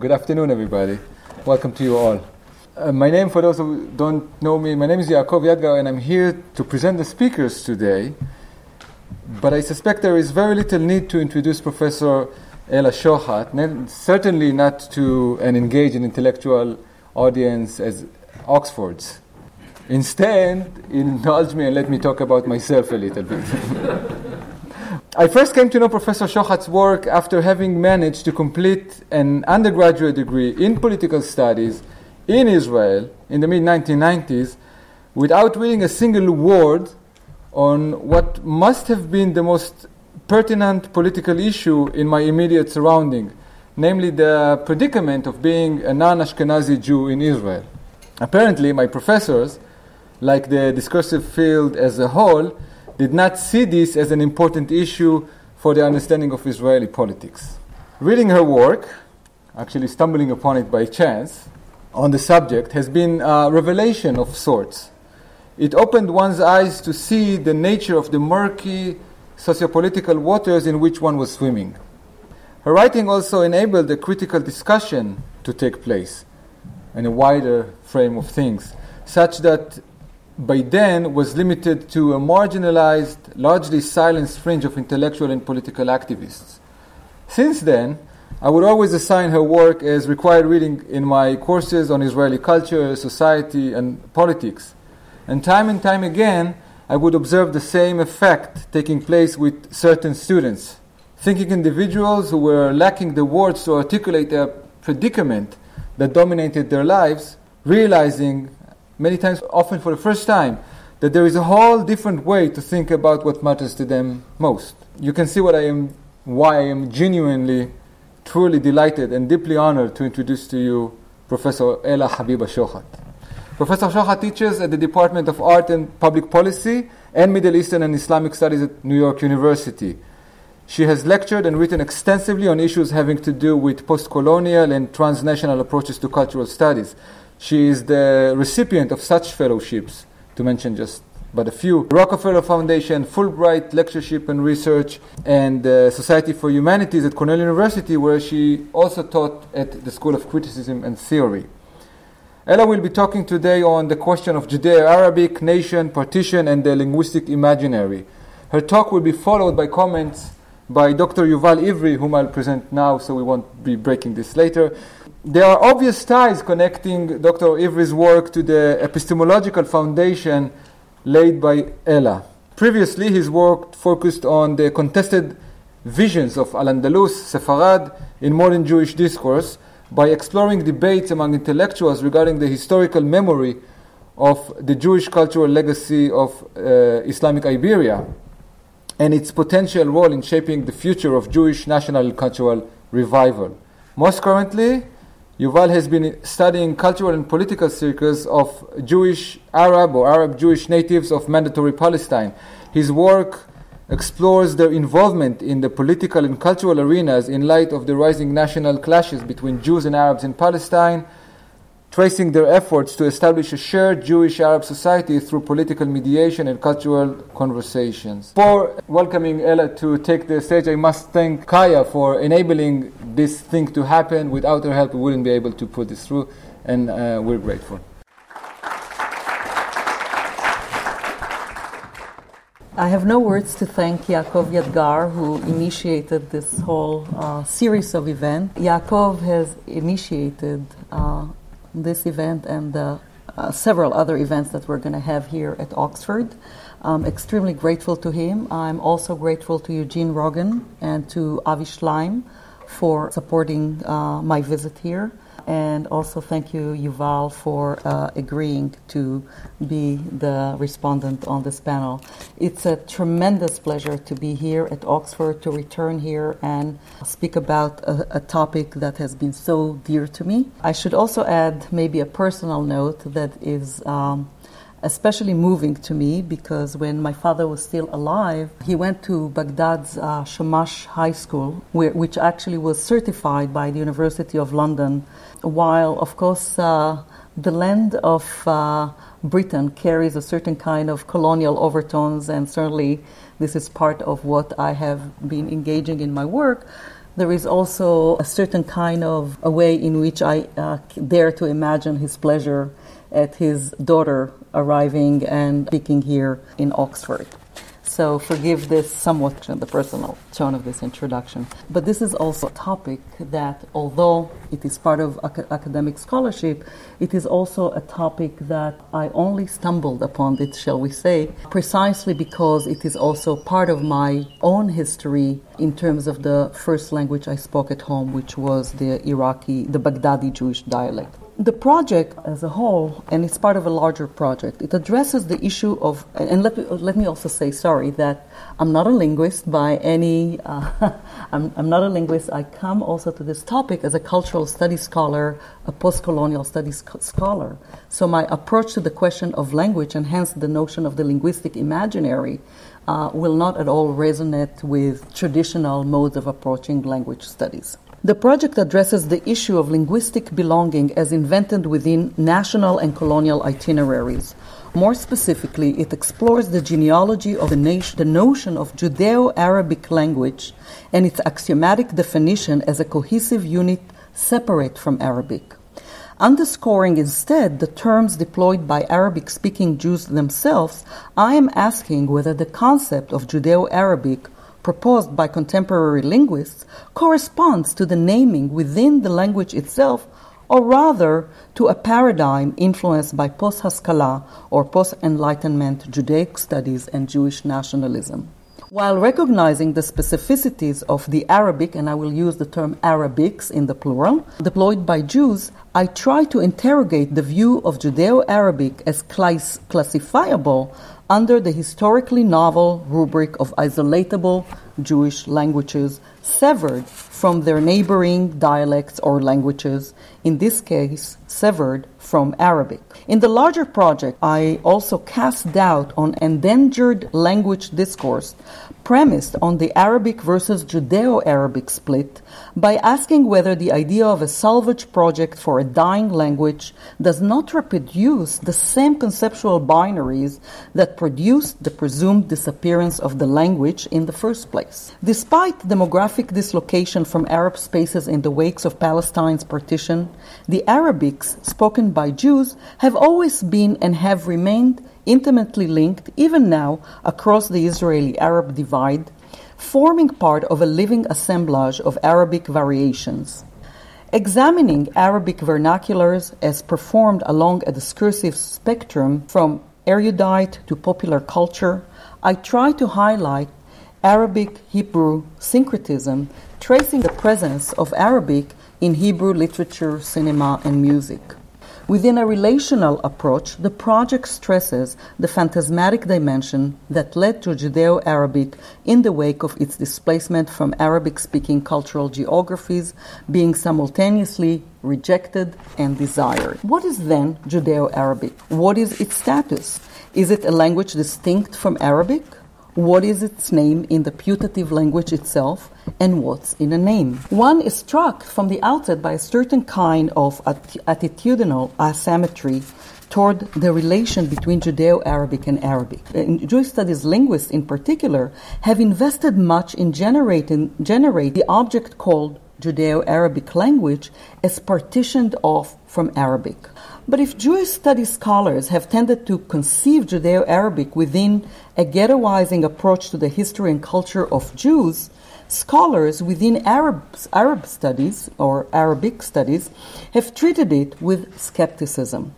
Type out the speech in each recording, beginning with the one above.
Good afternoon, everybody. Welcome to you all. Uh, my name, for those who don't know me, my name is Yaakov Yadgar, and I'm here to present the speakers today. But I suspect there is very little need to introduce Professor Ella Shohat, certainly not to an engaged and intellectual audience as Oxford's. Instead, indulge me and let me talk about myself a little bit. I first came to know Professor Shohat's work after having managed to complete an undergraduate degree in political studies in Israel in the mid 1990s without reading a single word on what must have been the most pertinent political issue in my immediate surrounding, namely the predicament of being a non Ashkenazi Jew in Israel. Apparently, my professors, like the discursive field as a whole, did not see this as an important issue for the understanding of Israeli politics. Reading her work, actually stumbling upon it by chance, on the subject has been a revelation of sorts. It opened one's eyes to see the nature of the murky sociopolitical waters in which one was swimming. Her writing also enabled a critical discussion to take place in a wider frame of things, such that by then was limited to a marginalized, largely silenced fringe of intellectual and political activists. Since then, I would always assign her work as required reading in my courses on Israeli culture, society, and politics. And time and time again, I would observe the same effect taking place with certain students. Thinking individuals who were lacking the words to articulate their predicament that dominated their lives, realizing many times, often for the first time, that there is a whole different way to think about what matters to them most. You can see what I am, why I am genuinely, truly delighted and deeply honored to introduce to you Professor Ella Habiba Shohat. Professor Shohat teaches at the Department of Art and Public Policy and Middle Eastern and Islamic Studies at New York University. She has lectured and written extensively on issues having to do with post colonial and transnational approaches to cultural studies. She is the recipient of such fellowships, to mention just but a few Rockefeller Foundation, Fulbright Lectureship and Research, and the Society for Humanities at Cornell University, where she also taught at the School of Criticism and Theory. Ella will be talking today on the question of Judeo Arabic, nation, partition, and the linguistic imaginary. Her talk will be followed by comments by Dr. Yuval Evri, whom I'll present now, so we won't be breaking this later. There are obvious ties connecting Dr. Evri's work to the epistemological foundation laid by Ella. Previously, his work focused on the contested visions of Al Andalus, Sepharad, in modern Jewish discourse by exploring debates among intellectuals regarding the historical memory of the Jewish cultural legacy of uh, Islamic Iberia and its potential role in shaping the future of Jewish national cultural revival. Most currently, Yuval has been studying cultural and political circles of Jewish Arab or Arab Jewish natives of mandatory Palestine. His work explores their involvement in the political and cultural arenas in light of the rising national clashes between Jews and Arabs in Palestine tracing their efforts to establish a shared Jewish Arab society through political mediation and cultural conversations. For welcoming Ella to take the stage, I must thank Kaya for enabling this thing to happen. Without her help, we wouldn't be able to put this through, and uh, we're grateful. I have no words to thank Yaakov Yadgar, who initiated this whole uh, series of events. Yaakov has initiated uh, this event and uh, uh, several other events that we're going to have here at Oxford. I'm extremely grateful to him. I'm also grateful to Eugene Rogan and to Avi Shlaim for supporting uh, my visit here. And also thank you, Yuval, for uh, agreeing to be the respondent on this panel. It's a tremendous pleasure to be here at Oxford, to return here and speak about a, a topic that has been so dear to me. I should also add maybe a personal note that is. Um, especially moving to me because when my father was still alive, he went to Baghdad's uh, Shamash High School, where, which actually was certified by the University of London. While, of course, uh, the land of uh, Britain carries a certain kind of colonial overtones, and certainly this is part of what I have been engaging in my work. There is also a certain kind of a way in which I uh, dare to imagine his pleasure at his daughter arriving and speaking here in Oxford. So forgive this somewhat the personal tone of this introduction. But this is also a topic that, although it is part of ac- academic scholarship, it is also a topic that I only stumbled upon it, shall we say, precisely because it is also part of my own history in terms of the first language I spoke at home, which was the Iraqi, the Baghdadi Jewish dialect. The project as a whole, and it's part of a larger project, it addresses the issue of, and let me, let me also say, sorry, that I'm not a linguist by any, uh, I'm, I'm not a linguist. I come also to this topic as a cultural studies scholar, a post colonial studies scholar. So my approach to the question of language, and hence the notion of the linguistic imaginary, uh, will not at all resonate with traditional modes of approaching language studies. The project addresses the issue of linguistic belonging as invented within national and colonial itineraries. More specifically, it explores the genealogy of the, nation, the notion of Judeo Arabic language and its axiomatic definition as a cohesive unit separate from Arabic. Underscoring instead the terms deployed by Arabic speaking Jews themselves, I am asking whether the concept of Judeo Arabic proposed by contemporary linguists corresponds to the naming within the language itself, or rather to a paradigm influenced by post Haskalah or post Enlightenment Judaic studies and Jewish nationalism. While recognizing the specificities of the Arabic, and I will use the term Arabics in the plural, deployed by Jews, I try to interrogate the view of Judeo Arabic as class- classifiable under the historically novel rubric of isolatable Jewish languages severed from their neighboring dialects or languages, in this case, severed from Arabic. In the larger project, I also cast doubt on endangered language discourse premised on the Arabic versus Judeo Arabic split by asking whether the idea of a salvage project for a dying language does not reproduce the same conceptual binaries that produced the presumed disappearance of the language in the first place. Despite demographic dislocation from Arab spaces in the wakes of Palestine's partition, the Arabics spoken by Jews have always been and have remained intimately linked, even now, across the Israeli Arab divide, forming part of a living assemblage of Arabic variations. Examining Arabic vernaculars as performed along a discursive spectrum from erudite to popular culture, I try to highlight Arabic Hebrew syncretism, tracing the presence of Arabic in Hebrew literature, cinema, and music. Within a relational approach, the project stresses the phantasmatic dimension that led to Judeo Arabic in the wake of its displacement from Arabic speaking cultural geographies being simultaneously rejected and desired. What is then Judeo Arabic? What is its status? Is it a language distinct from Arabic? What is its name in the putative language itself, and what's in a name. One is struck from the outset by a certain kind of att- attitudinal asymmetry toward the relation between Judeo Arabic and Arabic. Uh, and Jewish studies linguists, in particular, have invested much in generating generate the object called Judeo Arabic language as partitioned off from Arabic. But if Jewish studies scholars have tended to conceive Judeo Arabic within a ghettoizing approach to the history and culture of Jews, scholars within Arab, Arab studies or Arabic studies have treated it with skepticism.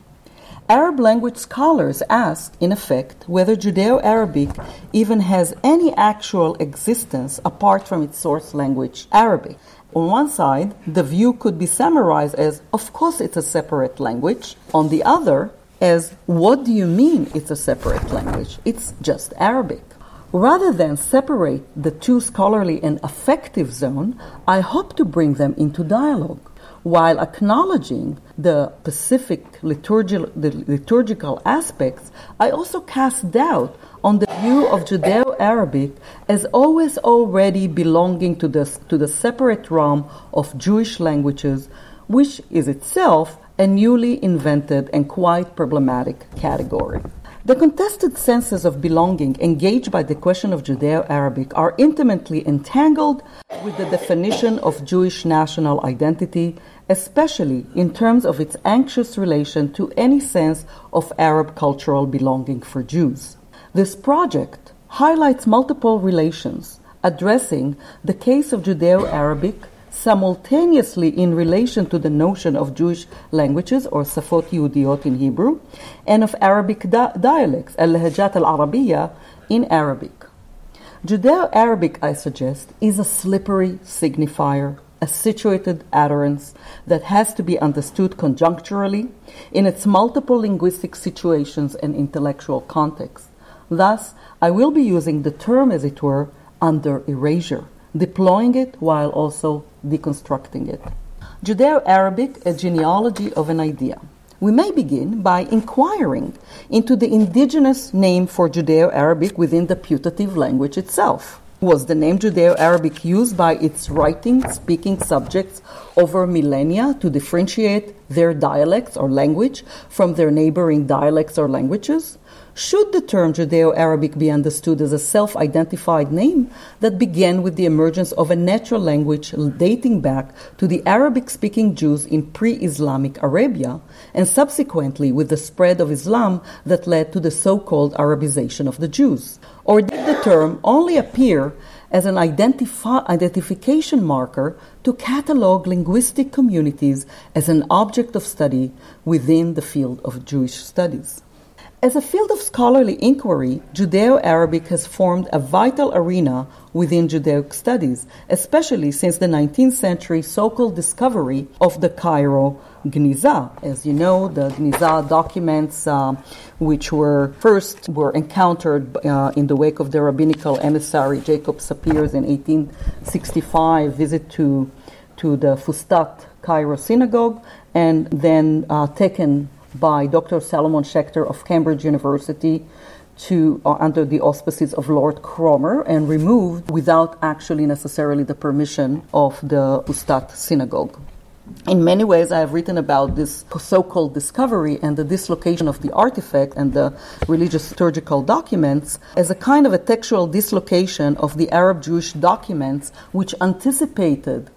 Arab language scholars ask, in effect, whether Judeo Arabic even has any actual existence apart from its source language, Arabic. On one side, the view could be summarized as, of course, it's a separate language. On the other, as, what do you mean it's a separate language? It's just Arabic. Rather than separate the two scholarly and affective zone, I hope to bring them into dialogue while acknowledging the specific liturgical, the liturgical aspects, I also cast doubt on the view of Judeo Arabic as always already belonging to the, to the separate realm of Jewish languages, which is itself a newly invented and quite problematic category. The contested senses of belonging engaged by the question of Judeo Arabic are intimately entangled with the definition of Jewish national identity, especially in terms of its anxious relation to any sense of Arab cultural belonging for Jews. This project highlights multiple relations addressing the case of Judeo Arabic simultaneously in relation to the notion of Jewish languages or Safot Yudiot in Hebrew and of Arabic di- dialects, al-Lahajat al-Arabiya in Arabic. Judeo-Arabic, I suggest, is a slippery signifier, a situated utterance that has to be understood conjuncturally in its multiple linguistic situations and intellectual contexts. Thus, I will be using the term, as it were, under erasure, deploying it while also deconstructing it. Judeo Arabic, a genealogy of an idea. We may begin by inquiring into the indigenous name for Judeo Arabic within the putative language itself. Was the name Judeo Arabic used by its writing, speaking subjects over millennia to differentiate their dialects or language from their neighboring dialects or languages? Should the term Judeo Arabic be understood as a self identified name that began with the emergence of a natural language dating back to the Arabic speaking Jews in pre Islamic Arabia, and subsequently with the spread of Islam that led to the so called Arabization of the Jews? Or did the term only appear as an identifi- identification marker to catalog linguistic communities as an object of study within the field of Jewish studies? As a field of scholarly inquiry, Judeo Arabic has formed a vital arena within Judaic studies, especially since the 19th century so called discovery of the Cairo Gniza. As you know, the Gniza documents, uh, which were first were encountered uh, in the wake of the rabbinical emissary Jacob Sapir's in 1865 visit to, to the Fustat Cairo synagogue, and then uh, taken by Dr. Salomon Schechter of Cambridge University to uh, under the auspices of Lord Cromer and removed without actually necessarily the permission of the Fustat synagogue. In many ways, I have written about this so called discovery and the dislocation of the artifact and the religious liturgical documents as a kind of a textual dislocation of the Arab Jewish documents which anticipated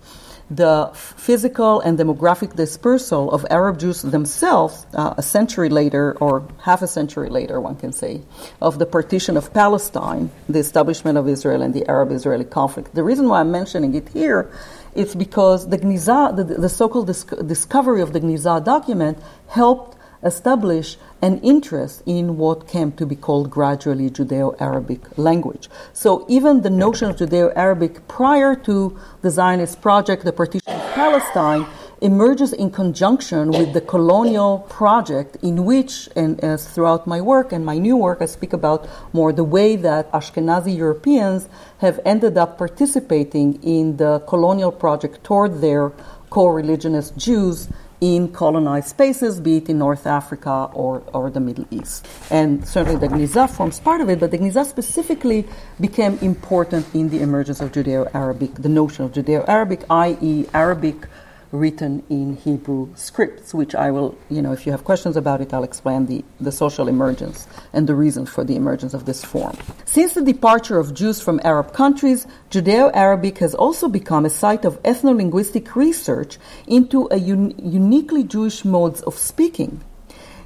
the physical and demographic dispersal of Arab Jews themselves uh, a century later, or half a century later, one can say, of the partition of Palestine, the establishment of Israel, and the Arab Israeli conflict. The reason why I'm mentioning it here is because the Gniza, the, the so called dis- discovery of the Gniza document, helped establish an interest in what came to be called gradually Judeo Arabic language. So even the notion of Judeo Arabic prior to the Zionist project, the partition of Palestine, emerges in conjunction with the colonial project in which, and as throughout my work and my new work, I speak about more the way that Ashkenazi Europeans have ended up participating in the colonial project toward their co-religionist Jews in colonized spaces, be it in North Africa or, or the Middle East. And certainly the Gniza forms part of it, but the Gniza specifically became important in the emergence of Judeo Arabic, the notion of Judeo Arabic, i.e., Arabic written in Hebrew scripts, which I will, you know, if you have questions about it, I'll explain the, the social emergence and the reasons for the emergence of this form. Since the departure of Jews from Arab countries, Judeo Arabic has also become a site of ethno linguistic research into a un- uniquely Jewish modes of speaking.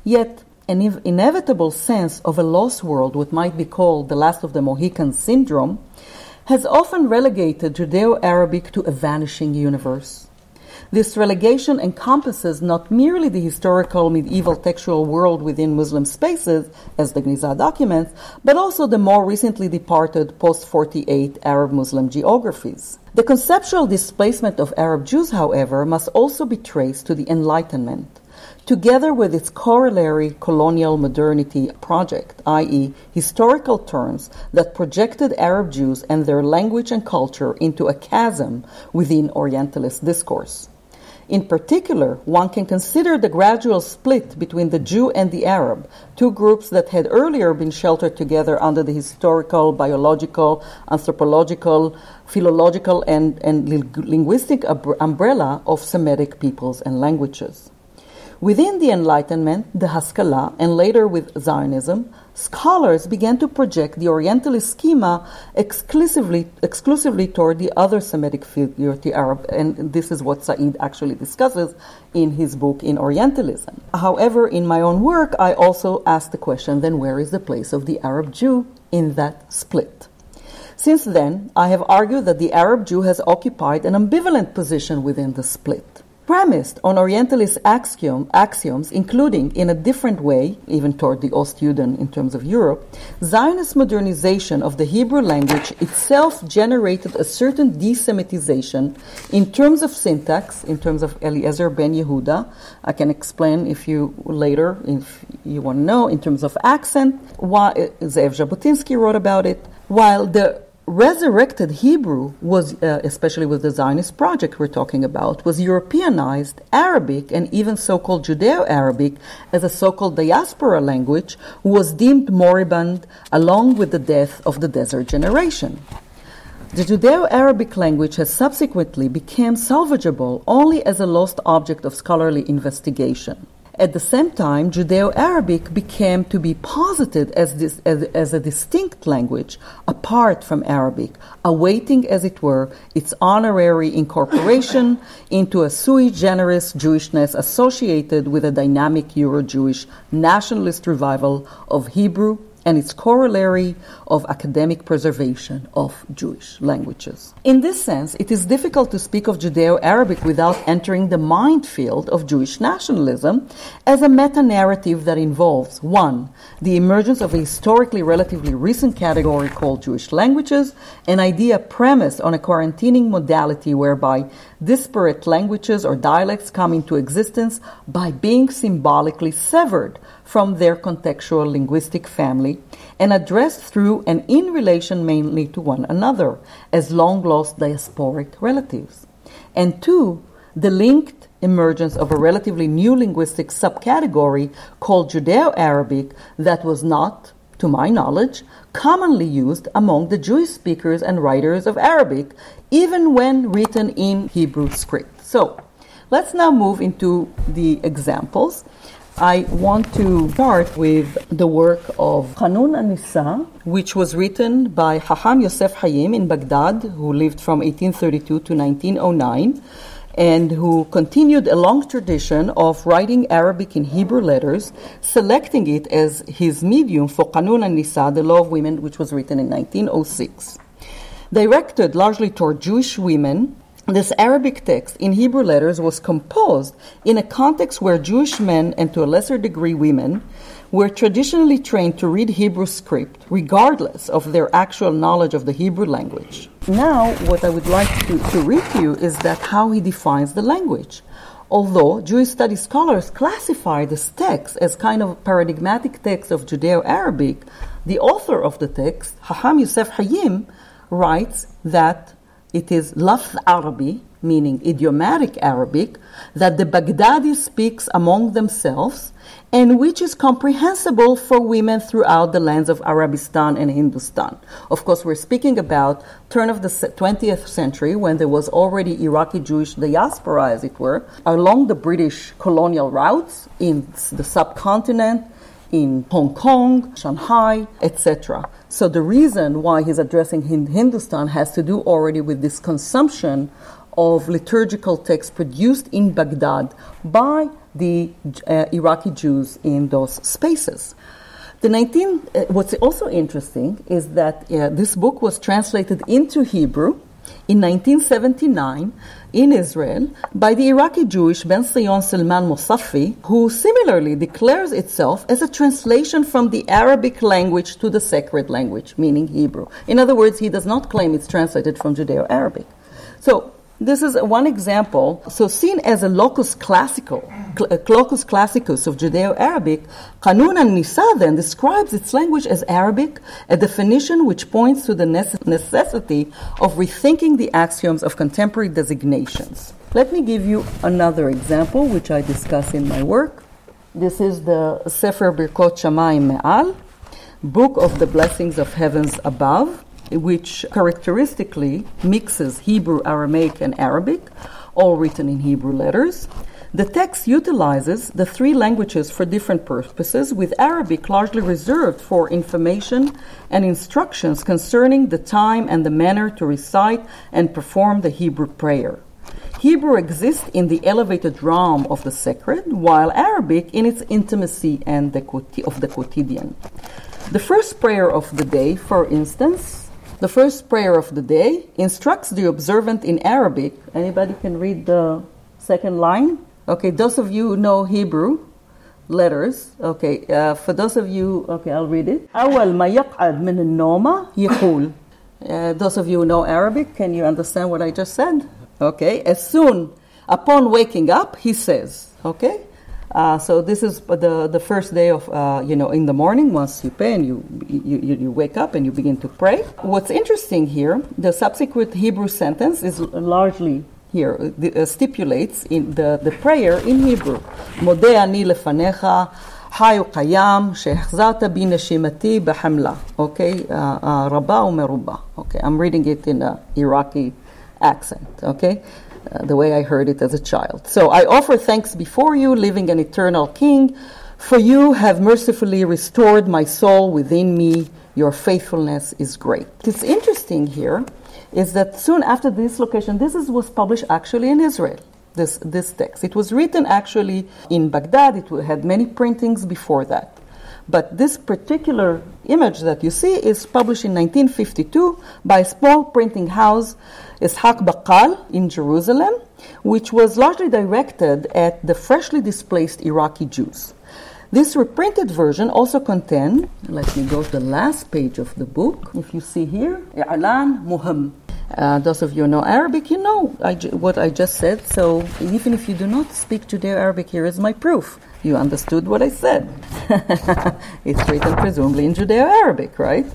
Yet, an inev- inevitable sense of a lost world, what might be called the last of the Mohicans syndrome, has often relegated Judeo Arabic to a vanishing universe. This relegation encompasses not merely the historical medieval textual world within Muslim spaces, as the Gniza documents, but also the more recently departed post 48 Arab Muslim geographies. The conceptual displacement of Arab Jews, however, must also be traced to the Enlightenment. Together with its corollary colonial modernity project, i.e., historical terms that projected Arab Jews and their language and culture into a chasm within Orientalist discourse. In particular, one can consider the gradual split between the Jew and the Arab, two groups that had earlier been sheltered together under the historical, biological, anthropological, philological, and, and linguistic umbrella of Semitic peoples and languages. Within the Enlightenment, the Haskalah, and later with Zionism, scholars began to project the Orientalist schema exclusively, exclusively toward the other Semitic figure, the Arab, and this is what Said actually discusses in his book In Orientalism. However, in my own work, I also asked the question then where is the place of the Arab Jew in that split? Since then, I have argued that the Arab Jew has occupied an ambivalent position within the split premised on Orientalist axiom, axioms, including, in a different way, even toward the Ostjuden in terms of Europe, Zionist modernization of the Hebrew language itself generated a certain desemitization in terms of syntax, in terms of Eliezer ben Yehuda. I can explain if you later, if you want to know, in terms of accent. Why, uh, Zev Jabotinsky wrote about it. While the resurrected Hebrew was, uh, especially with the Zionist project we're talking about, was Europeanized Arabic and even so-called Judeo-Arabic as a so-called diaspora language was deemed moribund along with the death of the desert generation. The Judeo-Arabic language has subsequently become salvageable only as a lost object of scholarly investigation. At the same time, Judeo Arabic became to be posited as, this, as, as, a distinct language apart from Arabic, awaiting, as it were, its honorary incorporation into a sui generis Jewishness associated with a dynamic Euro Jewish nationalist revival of Hebrew and its corollary of academic preservation of Jewish languages. In this sense, it is difficult to speak of Judeo Arabic without entering the minefield of Jewish nationalism as a meta narrative that involves 1. The emergence of a historically relatively recent category called Jewish languages, an idea premised on a quarantining modality whereby disparate languages or dialects come into existence by being symbolically severed from their contextual linguistic family and addressed through and in relation mainly to one another as long lost diasporic relatives. And two, the linked emergence of a relatively new linguistic subcategory called Judeo Arabic that was not, to my knowledge, commonly used among the Jewish speakers and writers of Arabic, even when written in Hebrew script. So, let's now move into the examples. I want to start with the work of Qanun an-Nisa, which was written by Haham Yosef Hayim in Baghdad, who lived from 1832 to 1909, and who continued a long tradition of writing Arabic in Hebrew letters, selecting it as his medium for Qanun an-Nisa, the Law of Women, which was written in 1906. Directed largely toward Jewish women, this Arabic text in Hebrew letters was composed in a context where Jewish men, and to a lesser degree women, were traditionally trained to read Hebrew script, regardless of their actual knowledge of the Hebrew language. Now, what I would like to, to read to you is that how he defines the language. Although Jewish study scholars classify this text as kind of paradigmatic text of Judeo Arabic, the author of the text, Haham Yosef Hayim, writes that it is lafz Arabi, meaning idiomatic Arabic, that the Baghdadi speaks among themselves and which is comprehensible for women throughout the lands of Arabistan and Hindustan. Of course, we're speaking about turn of the 20th century when there was already Iraqi Jewish diaspora, as it were, along the British colonial routes in the subcontinent, in Hong Kong, Shanghai, etc. So the reason why he's addressing Hindustan has to do already with this consumption of liturgical texts produced in Baghdad by the uh, Iraqi Jews in those spaces. The 19, uh, what's also interesting is that uh, this book was translated into Hebrew in 1979 in Israel by the Iraqi Jewish Ben Sion Salman Mosaffi, who similarly declares itself as a translation from the Arabic language to the sacred language, meaning Hebrew. In other words, he does not claim it's translated from Judeo Arabic. So this is one example. So, seen as a locus classical, a uh, locus classicus of Judeo-Arabic, Qanun an-Nisa then describes its language as Arabic, a definition which points to the necessity of rethinking the axioms of contemporary designations. Let me give you another example, which I discuss in my work. This is the Sefer Birkot Shamayim Me'al, Book of the Blessings of Heavens Above which characteristically mixes Hebrew, Aramaic, and Arabic, all written in Hebrew letters. The text utilizes the three languages for different purposes, with Arabic largely reserved for information and instructions concerning the time and the manner to recite and perform the Hebrew prayer. Hebrew exists in the elevated realm of the sacred, while Arabic in its intimacy and the of the quotidian. The first prayer of the day, for instance, the first prayer of the day instructs the observant in Arabic. Anybody can read the second line? Okay, those of you who know Hebrew letters, okay, uh, for those of you, okay, I'll read it. أول ما يقعد من النومة يقول. Uh, those of you who know Arabic, can you understand what I just said? Okay, as soon upon waking up, he says, okay. Uh, so this is the the first day of uh, you know in the morning once you pray and you, you you wake up and you begin to pray. What's interesting here, the subsequent Hebrew sentence is largely here uh, stipulates in the, the prayer in Hebrew. מודה אני לפניך חי וקיים שהחזרת בי נשימתי בחמלה. Okay, רבה ומרובה. Okay, I'm reading it in a Iraqi accent. Okay. Uh, the way I heard it as a child. So I offer thanks before you, living an eternal King, for you have mercifully restored my soul within me. Your faithfulness is great. It's interesting here is that soon after this location, this is, was published actually in Israel. This, this text. It was written actually in Baghdad. It had many printings before that. But this particular image that you see is published in 1952 by a small printing house, Ishaq Baqal, in Jerusalem, which was largely directed at the freshly displaced Iraqi Jews. This reprinted version also contains, let me go to the last page of the book. If you see here, I'lan Muham. Uh, those of you know Arabic, you know I ju- what I just said. So even if you do not speak Judeo Arabic, here is my proof. You understood what I said. it's written presumably in Judeo Arabic, right?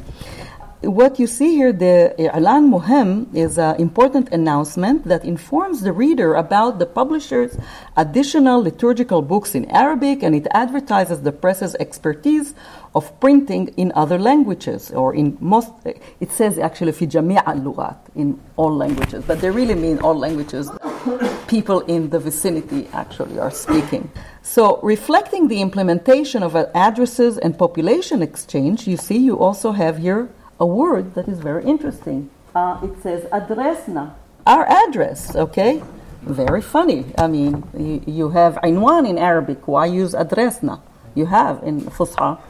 What you see here, the I'lan Muhem, is an important announcement that informs the reader about the publisher's additional liturgical books in Arabic, and it advertises the press's expertise of printing in other languages, or in most. It says actually fi jami' al in all languages, but they really mean all languages. People in the vicinity actually are speaking. So, reflecting the implementation of addresses and population exchange, you see, you also have here a word that is very interesting. Uh, it says adresna, our address, okay? Very funny. I mean, you, you have Inwan in Arabic. Why use adresna? You have in Fusha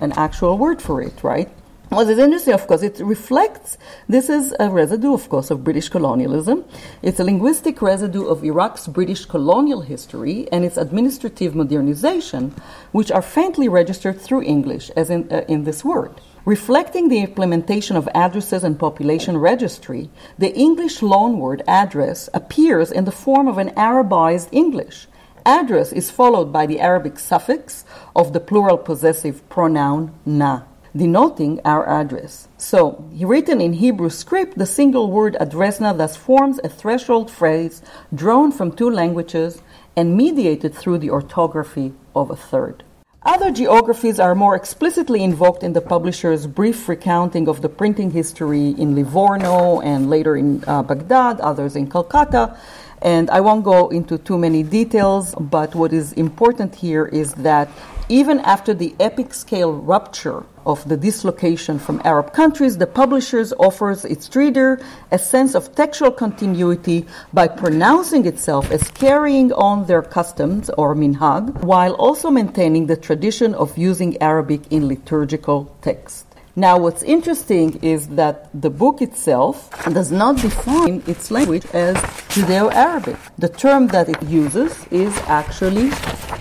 an actual word for it, right? What is interesting, of course, it reflects this is a residue, of course, of British colonialism. It's a linguistic residue of Iraq's British colonial history and its administrative modernization, which are faintly registered through English, as in, uh, in this word. Reflecting the implementation of addresses and population registry, the English loanword address appears in the form of an Arabized English. Address is followed by the Arabic suffix of the plural possessive pronoun na, denoting our address. So, written in Hebrew script, the single word adresna thus forms a threshold phrase drawn from two languages and mediated through the orthography of a third. Other geographies are more explicitly invoked in the publisher's brief recounting of the printing history in Livorno and later in uh, Baghdad, others in Calcutta. And I won't go into too many details, but what is important here is that even after the epic scale rupture of the dislocation from Arab countries, the publishers offers its reader a sense of textual continuity by pronouncing itself as carrying on their customs or minhag, while also maintaining the tradition of using Arabic in liturgical text. Now, what's interesting is that the book itself does not define its language as Judeo Arabic. The term that it uses is actually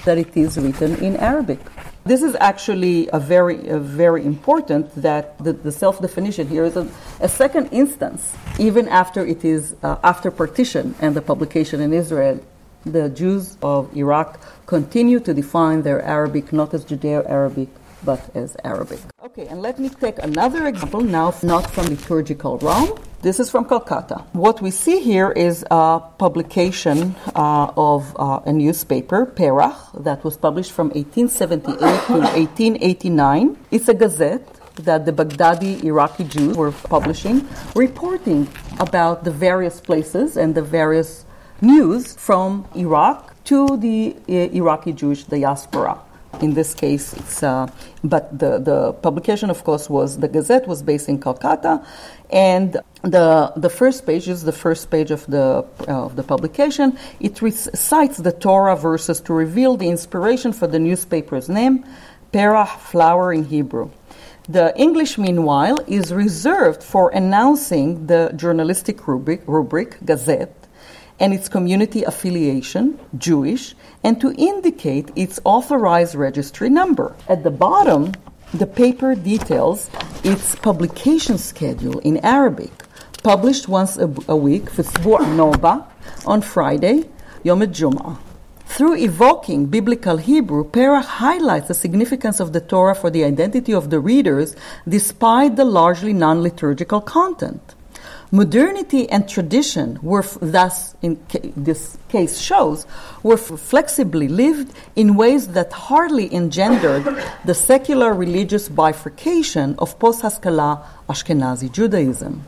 that it is written in Arabic. This is actually a very, a very important that the, the self definition here is a, a, second instance, even after it is uh, after partition and the publication in Israel. The Jews of Iraq continue to define their Arabic not as Judeo Arabic but as Arabic. Okay, and let me take another example now, not from liturgical realm. This is from Calcutta. What we see here is a publication uh, of uh, a newspaper, Perach, that was published from 1878 to 1889. It's a gazette that the Baghdadi Iraqi Jews were publishing, reporting about the various places and the various news from Iraq to the uh, Iraqi Jewish diaspora. In this case, it's, uh, but the, the publication, of course, was the Gazette was based in Calcutta, and the the first page is the first page of the uh, of the publication. It recites the Torah verses to reveal the inspiration for the newspaper's name, Perah flower in Hebrew. The English, meanwhile, is reserved for announcing the journalistic rubric, rubric Gazette and its community affiliation, Jewish, and to indicate its authorized registry number. At the bottom, the paper details its publication schedule in Arabic, published once a, a week, Fisbu' Noba, on Friday, Yom Jum'ah. Through evoking biblical Hebrew, Perach highlights the significance of the Torah for the identity of the readers despite the largely non liturgical content. Modernity and tradition were thus, in ca- this case shows, were flexibly lived in ways that hardly engendered the secular religious bifurcation of post-Haskalah Ashkenazi Judaism.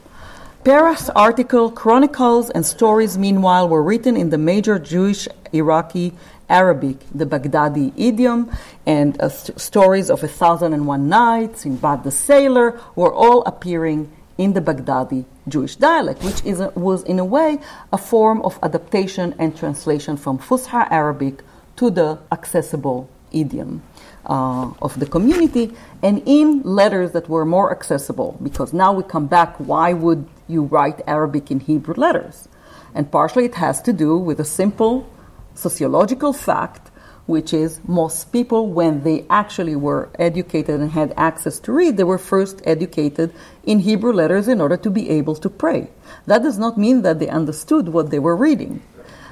Perach's article, chronicles, and stories, meanwhile, were written in the major Jewish Iraqi Arabic, the Baghdadi idiom, and uh, st- stories of A Thousand and One Nights, Sinbad the Sailor, were all appearing in the Baghdadi Jewish dialect, which is was in a way a form of adaptation and translation from Fusha Arabic to the accessible idiom uh, of the community, and in letters that were more accessible, because now we come back, why would you write Arabic in Hebrew letters? And partially it has to do with a simple sociological fact which is most people, when they actually were educated and had access to read, they were first educated in Hebrew letters in order to be able to pray. That does not mean that they understood what they were reading.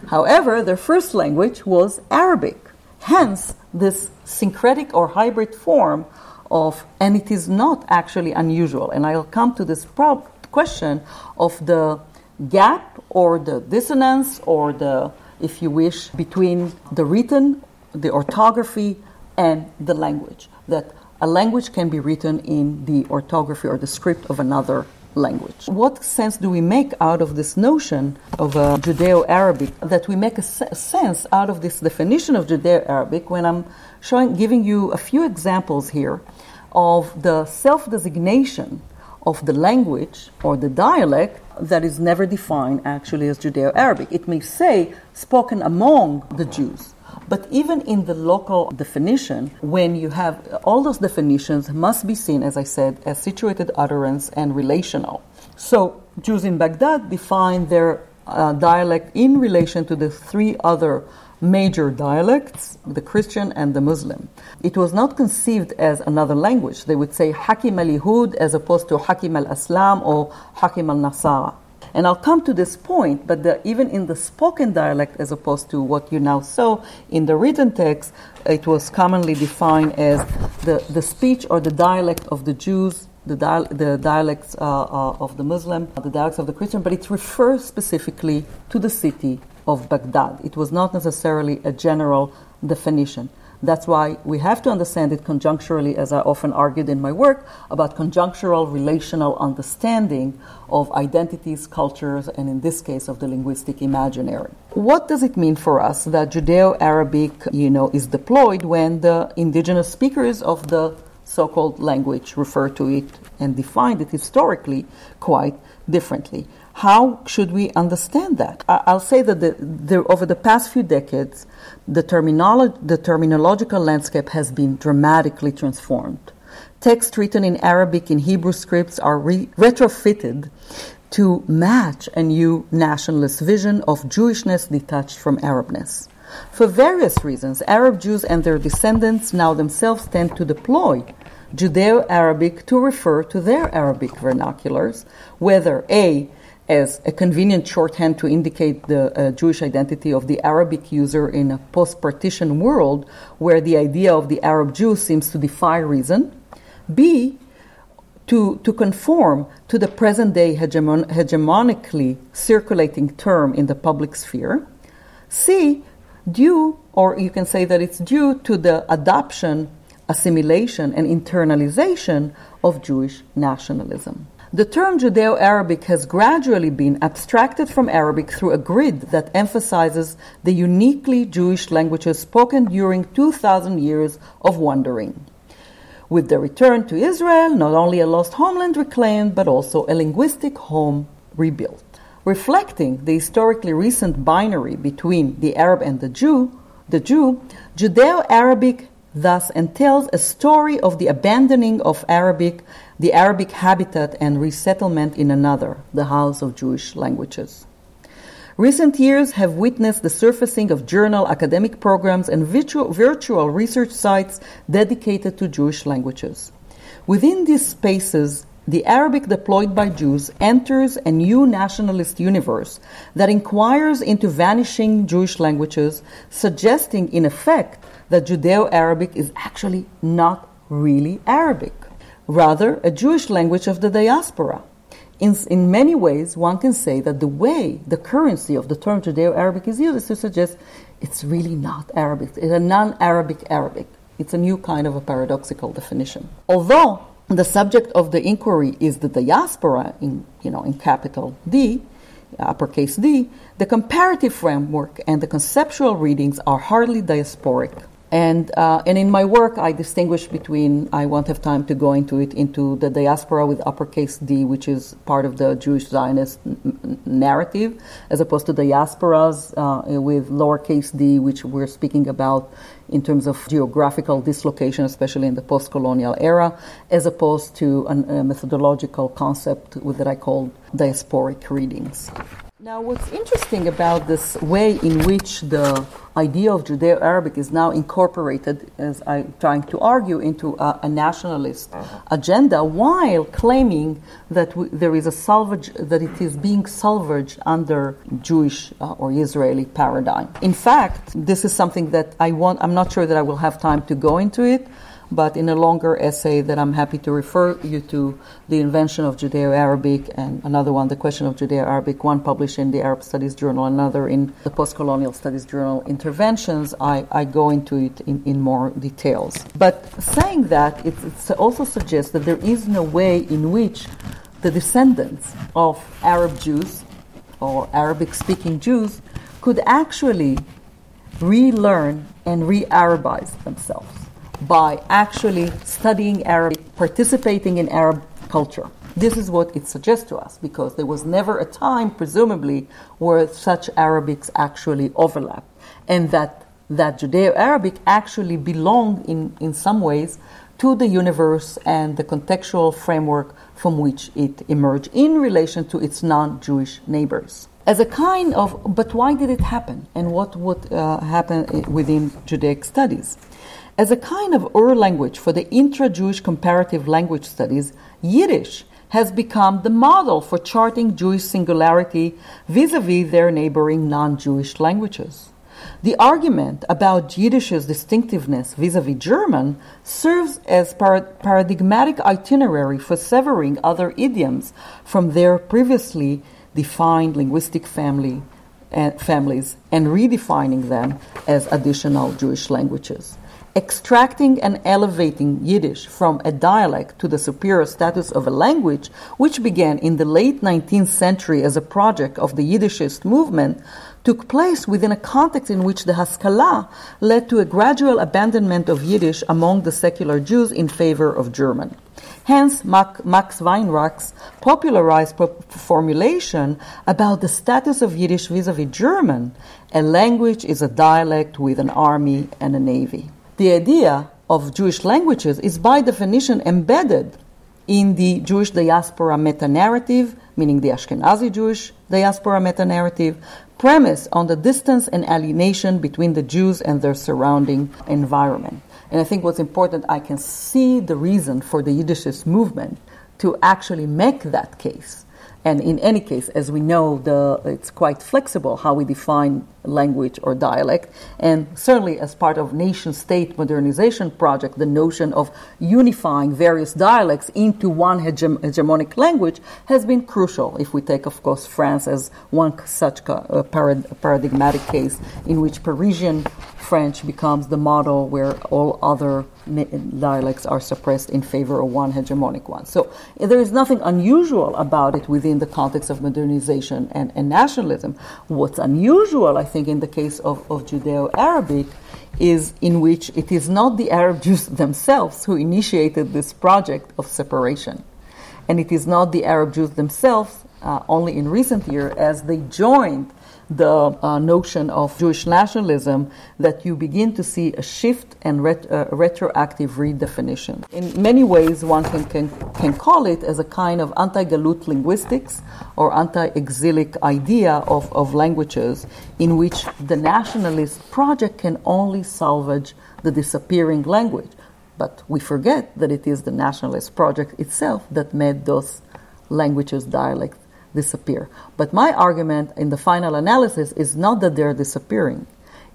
However, their first language was Arabic. Hence, this syncretic or hybrid form of, and it is not actually unusual. And I'll come to this prob- question of the gap or the dissonance or the, if you wish, between the written the orthography and the language. That a language can be written in the orthography or the script of another language. What sense do we make out of this notion of uh, Judeo Arabic? That we make a sense out of this definition of Judeo Arabic when I'm showing, giving you a few examples here of the self designation of the language or the dialect that is never defined actually as Judeo Arabic. It may say spoken among the Jews but even in the local definition, when you have all those definitions must be seen, as I said, as situated utterance and relational. So Jews in Baghdad define their uh, dialect in relation to the three other major dialects, the Christian and the Muslim. It was not conceived as another language. They would say Hakim al Yahud as opposed to Hakim al Aslam or Hakim al Nasara. And I'll come to this point, but the, even in the spoken dialect, as opposed to what you now saw in the written text, it was commonly defined as the, the speech or the dialect of the Jews, the, dial, the dialects uh, uh, of the Muslim, the dialects of the Christian, but it refers specifically to the city of Baghdad. It was not necessarily a general definition. That's why we have to understand it conjuncturally, as I often argued in my work about conjunctural relational understanding of identities, cultures, and in this case of the linguistic imaginary. What does it mean for us that Judeo-Arabic, you know, is deployed when the indigenous speakers of the so-called language refer to it and define it historically quite differently? How should we understand that? I'll say that the, the, over the past few decades, the, terminolo- the terminological landscape has been dramatically transformed. Texts written in Arabic and Hebrew scripts are re- retrofitted to match a new nationalist vision of Jewishness detached from Arabness. For various reasons, Arab Jews and their descendants now themselves tend to deploy Judeo Arabic to refer to their Arabic vernaculars, whether A, as a convenient shorthand to indicate the uh, Jewish identity of the Arabic user in a post partition world where the idea of the Arab Jew seems to defy reason. B, to, to conform to the present day hegemon- hegemonically circulating term in the public sphere. C, due, or you can say that it's due to the adoption, assimilation, and internalization of Jewish nationalism. The term Judeo Arabic has gradually been abstracted from Arabic through a grid that emphasizes the uniquely Jewish languages spoken during 2,000 years of wandering. With the return to Israel, not only a lost homeland reclaimed, but also a linguistic home rebuilt. Reflecting the historically recent binary between the Arab and the Jew, the Jew, Judeo Arabic thus entails a story of the abandoning of Arabic, the Arabic habitat, and resettlement in another, the house of Jewish languages. Recent years have witnessed the surfacing of journal, academic programs, and virtual, virtual research sites dedicated to Jewish languages. Within these spaces, the Arabic deployed by Jews enters a new nationalist universe that inquires into vanishing Jewish languages, suggesting, in effect, that Judeo Arabic is actually not really Arabic, rather, a Jewish language of the diaspora. In, in many ways, one can say that the way, the currency of the term Judeo Arabic is used is to suggest it's really not Arabic. It's a non Arabic Arabic. It's a new kind of a paradoxical definition. Although the subject of the inquiry is the diaspora in, you know, in capital D, uppercase D, the comparative framework and the conceptual readings are hardly diasporic. And, uh, and in my work, I distinguish between, I won't have time to go into it, into the diaspora with uppercase D, which is part of the Jewish Zionist n- narrative, as opposed to diasporas uh, with lowercase d, which we're speaking about in terms of geographical dislocation, especially in the post colonial era, as opposed to an, a methodological concept that I call diasporic readings. Now, what's interesting about this way in which the idea of Judeo Arabic is now incorporated, as I'm trying to argue, into a, a nationalist uh-huh. agenda, while claiming that w- there is a salvage, that it is being salvaged under Jewish uh, or Israeli paradigm. In fact, this is something that I want, I'm not sure that I will have time to go into it but in a longer essay that I'm happy to refer you to, The Invention of Judeo Arabic, and another one, The Question of Judeo Arabic, one published in the Arab Studies Journal, another in the Post Colonial Studies Journal Interventions, I, I go into it in, in more details. But saying that, it also suggests that there is no way in which the descendants of Arab Jews or Arabic speaking Jews could actually relearn and re Arabize themselves by actually studying Arabic, participating in Arab culture. This is what it suggests to us because there was never a time, presumably, where such Arabics actually overlap, and that that Judeo-Arabic actually belonged in, in some ways to the universe and the contextual framework from which it emerged in relation to its non-Jewish neighbors. As a kind of, but why did it happen, and what would uh, happen within Judaic studies? As a kind of Ur language for the intra Jewish comparative language studies, Yiddish has become the model for charting Jewish singularity vis a vis their neighboring non Jewish languages. The argument about Yiddish's distinctiveness vis a vis German serves as par- paradigmatic itinerary for severing other idioms from their previously defined linguistic family, uh, families and redefining them as additional Jewish languages extracting and elevating Yiddish from a dialect to the superior status of a language, which began in the late 19th century as a project of the Yiddishist movement, took place within a context in which the Haskalah led to a gradual abandonment of Yiddish among the secular Jews in favor of German. Hence, Max Weinreich's popularized formulation about the status of Yiddish vis a vis German a language is a dialect with an army and a navy. The idea of Jewish languages is by definition embedded in the Jewish diaspora meta narrative, meaning the Ashkenazi Jewish diaspora meta narrative, premise on the distance and alienation between the Jews and their surrounding environment. And I think what's important, I can see the reason for the Yiddishist movement to actually make that case And in any case, as we know, the, it's quite flexible how we define language or dialect. And certainly, as part of nation state modernization project, the notion of unifying various dialects into one hegem- hegemonic language has been crucial. If we take, of course, France as one such uh, parad- paradigmatic case in which Parisian French becomes the model where all other dialects are suppressed in favor of one hegemonic one. So there is nothing unusual about it within the context of modernization and, and nationalism. What's unusual, I think, in the case of, of Judeo Arabic is in which it is not the Arab Jews themselves who initiated this project of separation. And it is not the Arab Jews themselves, uh, only in recent years, as they joined the uh, notion of Jewish nationalism that you begin to see a shift and ret- uh, retroactive redefinition. In many ways, one can, can, can call it as a kind of anti galut linguistics or anti exilic idea of, of languages in which the nationalist project can only salvage the disappearing language. But we forget that it is the nationalist project itself that made those languages, dialects, disappear. But my argument in the final analysis is not that they're disappearing.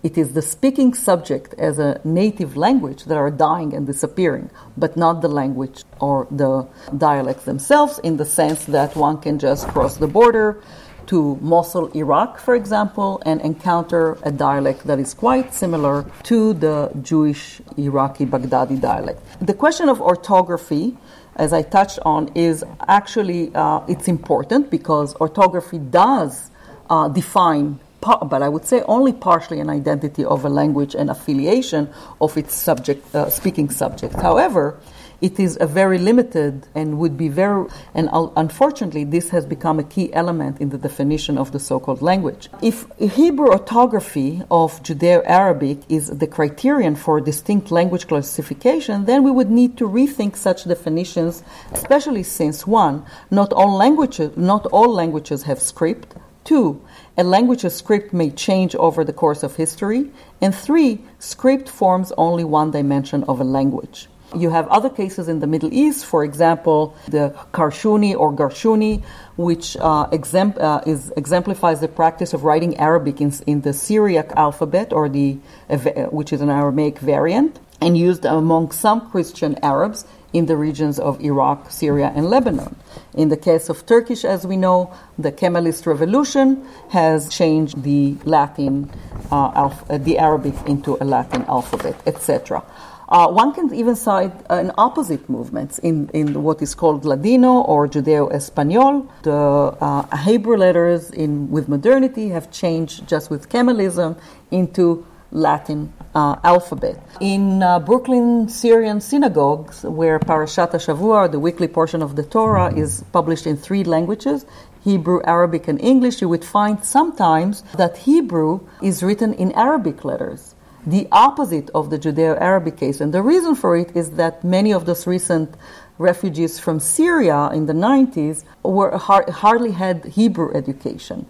It is the speaking subject as a native language that are dying and disappearing, but not the language or the dialects themselves, in the sense that one can just cross the border to Mosul, Iraq, for example, and encounter a dialect that is quite similar to the Jewish Iraqi Baghdadi dialect. The question of orthography as I touched on, is actually uh, it's important because orthography does uh, define, but I would say only partially an identity of a language and affiliation of its subject, uh, speaking subject. However, it is a very limited and would be very, and unfortunately, this has become a key element in the definition of the so called language. If Hebrew orthography of Judeo Arabic is the criterion for distinct language classification, then we would need to rethink such definitions, especially since one, not all languages, not all languages have script. Two, a language's script may change over the course of history. And three, script forms only one dimension of a language. You have other cases in the Middle East, for example, the Karshuni or Garshuni, which uh, exempl- uh, is, exemplifies the practice of writing Arabic in, in the Syriac alphabet, or the uh, which is an Aramaic variant, and used among some Christian Arabs in the regions of Iraq, Syria, and Lebanon. In the case of Turkish, as we know, the Kemalist revolution has changed the Latin, uh, alph- uh, the Arabic into a Latin alphabet, etc. Uh, one can even cite an opposite movements in, in what is called Ladino or Judeo Espanol. The uh, Hebrew letters in with modernity have changed just with Kemalism into Latin uh, alphabet. In uh, Brooklyn Syrian synagogues, where Parashat Shavua, the weekly portion of the Torah, is published in three languages Hebrew, Arabic, and English, you would find sometimes that Hebrew is written in Arabic letters the opposite of the Judeo Arabic case. And the reason for it is that many of those recent refugees from Syria in the 90s were, hardly had Hebrew education.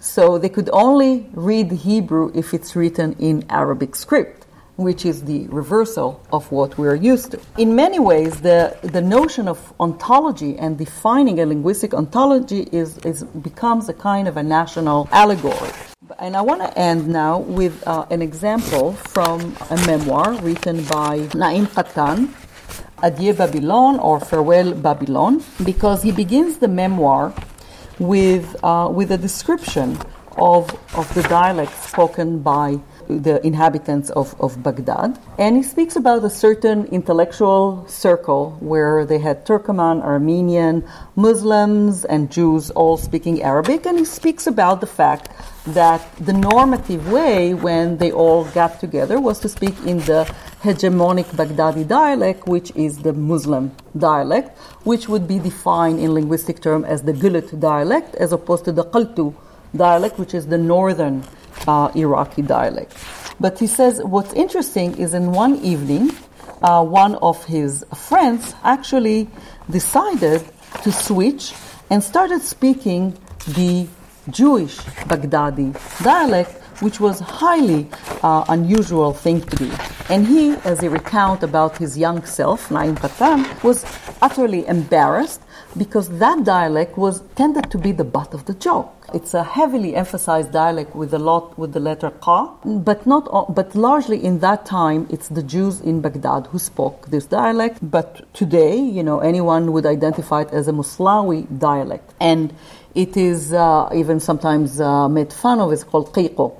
So they could only read Hebrew if it's written in Arabic script, which is the reversal of what we're used to. In many ways, the, the notion of ontology and defining a linguistic ontology is, is becomes a kind of a national allegory. And I want to end now with uh, an example from a memoir written by Naim Kattan, Adieu Babylon or Farewell Babylon, because he begins the memoir with, uh, with a description of, of the dialect spoken by the inhabitants of, of Baghdad. And he speaks about a certain intellectual circle where they had Turkoman, Armenian, Muslims, and Jews all speaking Arabic. And he speaks about the fact that the normative way when they all got together was to speak in the hegemonic Baghdadi dialect, which is the Muslim dialect, which would be defined in linguistic terms as the Gulut dialect, as opposed to the Qaltu dialect, which is the northern uh, Iraqi dialect. But he says what's interesting is in one evening, uh, one of his friends actually decided to switch and started speaking the Jewish Baghdadi dialect, which was highly uh, unusual thing to do. And he, as he recount about his young self, Naim Kattan, was utterly embarrassed because that dialect was tended to be the butt of the joke. It's a heavily emphasized dialect with a lot with the letter qa, but not but largely in that time it's the Jews in Baghdad who spoke this dialect. But today, you know, anyone would identify it as a Muslawi dialect, and it is uh, even sometimes uh, made fun of. It's called qiqo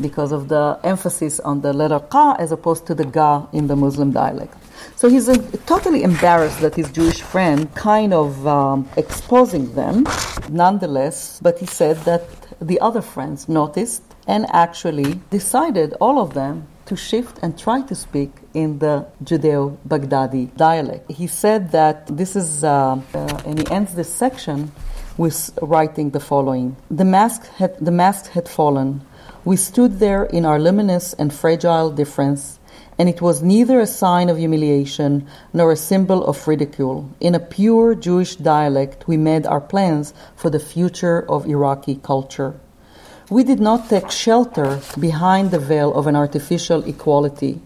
because of the emphasis on the letter qa as opposed to the ga in the Muslim dialect. So he's uh, totally embarrassed that his Jewish friend kind of um, exposing them, nonetheless, but he said that the other friends noticed and actually decided, all of them, to shift and try to speak in the Judeo Baghdadi dialect. He said that this is, uh, uh, and he ends this section with writing the following The mask had, the mask had fallen. We stood there in our luminous and fragile difference and it was neither a sign of humiliation nor a symbol of ridicule. In a pure Jewish dialect, we made our plans for the future of Iraqi culture. We did not take shelter behind the veil of an artificial equality.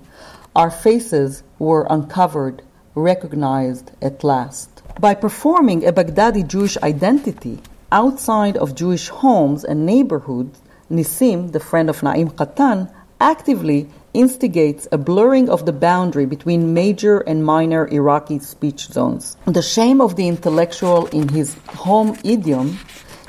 Our faces were uncovered, recognized at last. By performing a Baghdadi Jewish identity outside of Jewish homes and neighborhoods, Nisim, the friend of Naim Kattan, actively instigates a blurring of the boundary between major and minor Iraqi speech zones. The shame of the intellectual in his home idiom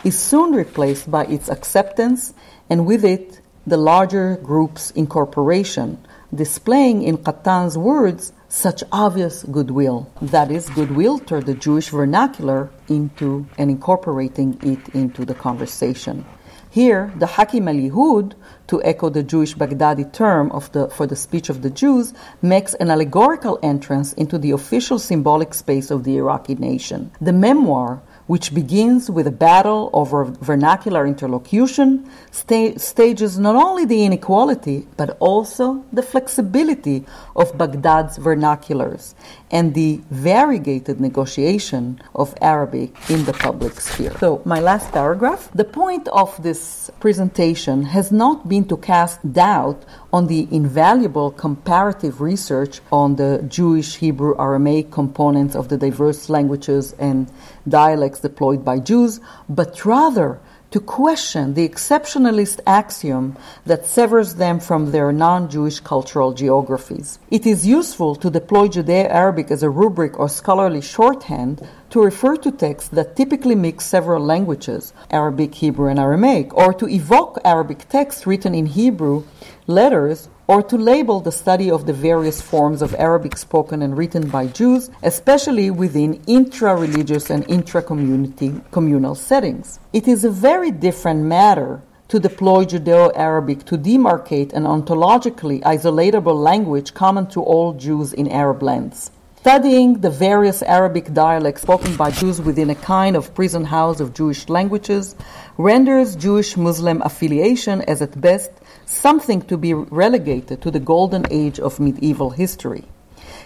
is soon replaced by its acceptance and with it the larger group's incorporation, displaying in Kattan's words such obvious goodwill. That is, goodwill toward the Jewish vernacular into and incorporating it into the conversation. Here, the Hakim al Yehud, to echo the Jewish Baghdadi term the, for the speech of the Jews, makes an allegorical entrance into the official symbolic space of the Iraqi nation. The memoir which begins with a battle over vernacular interlocution, sta- stages not only the inequality, but also the flexibility of Baghdad's vernaculars and the variegated negotiation of Arabic in the public sphere. So, my last paragraph the point of this presentation has not been to cast doubt on the invaluable comparative research on the Jewish, Hebrew, Aramaic components of the diverse languages and dialects deployed by Jews, but rather to question the exceptionalist axiom that severs them from their non Jewish cultural geographies. It is useful to deploy Judeo Arabic as a rubric or scholarly shorthand to refer to texts that typically mix several languages, Arabic, Hebrew, and Aramaic, or to evoke Arabic texts written in Hebrew letters or to label the study of the various forms of Arabic spoken and written by Jews, especially within intra religious and intra community communal settings. It is a very different matter to deploy Judeo Arabic to demarcate an ontologically isolatable language common to all Jews in Arab lands. Studying the various Arabic dialects spoken by Jews within a kind of prison house of Jewish languages renders Jewish Muslim affiliation as at best something to be relegated to the golden age of medieval history.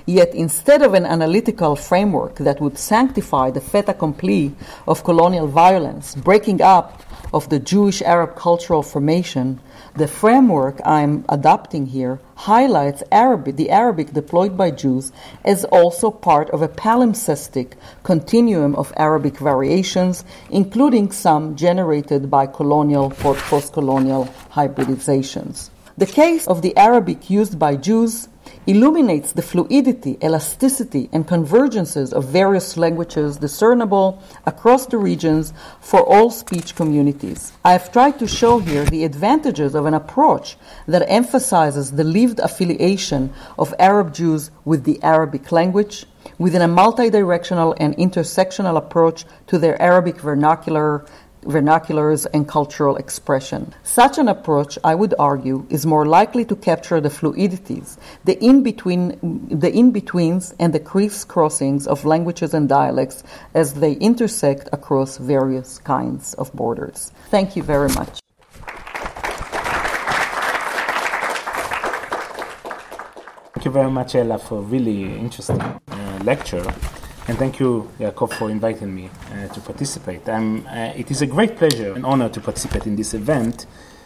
Yet instead of an analytical framework that would sanctify the fait accompli of colonial violence, breaking up of the Jewish Arab cultural formation, the framework I'm adopting here highlights Arabic, the Arabic deployed by Jews as also part of a palimpsestic continuum of Arabic variations, including some generated by colonial or post-colonial hybridizations. The case of the Arabic used by Jews illuminates the fluidity, elasticity, and convergences of various languages discernible across the regions for all speech communities. I have tried to show here the advantages of an approach that emphasizes the lived affiliation of Arab Jews with the Arabic language, within a multi-directional and intersectional approach to their Arabic vernacular vernaculars, and cultural expression. Such an approach, I would argue, is more likely to capture the fluidities, the in between, the in betweens, and the crisscrossings of languages and dialects as they intersect across various kinds of borders. Thank you very much. Thank you very much, Ella, for a really interesting uh, lecture. And thank you, Yaakov, for inviting me uh, to participate. Uh, it is a great pleasure and honor to participate in this event.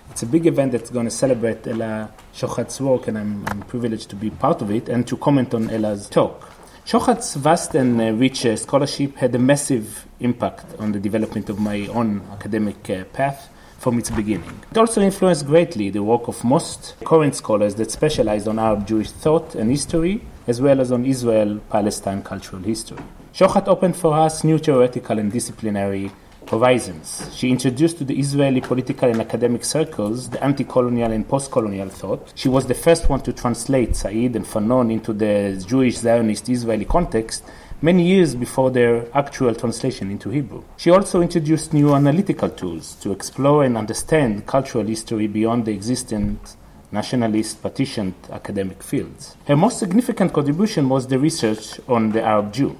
It's It's a big event that's going to celebrate Ella Shohat's work, and I'm, I'm privileged to be part of it and to comment on Ella's talk. Shohat's vast and uh, rich uh, scholarship had a massive impact on the development of my own academic uh, path from its beginning. It also influenced greatly the work of most current scholars that specialized on Arab Jewish thought and history, as well as on Israel Palestine cultural history. Shohat opened for us new theoretical and disciplinary horizons. She introduced to the Israeli political and academic circles the anti colonial and post colonial thought. She was the first one to translate Said and Fanon into the Jewish Zionist Israeli context many years before their actual translation into Hebrew. She also introduced new analytical tools to explore and understand cultural history beyond the existent nationalist partitioned academic fields. Her most significant contribution was the research on the Arab Jew.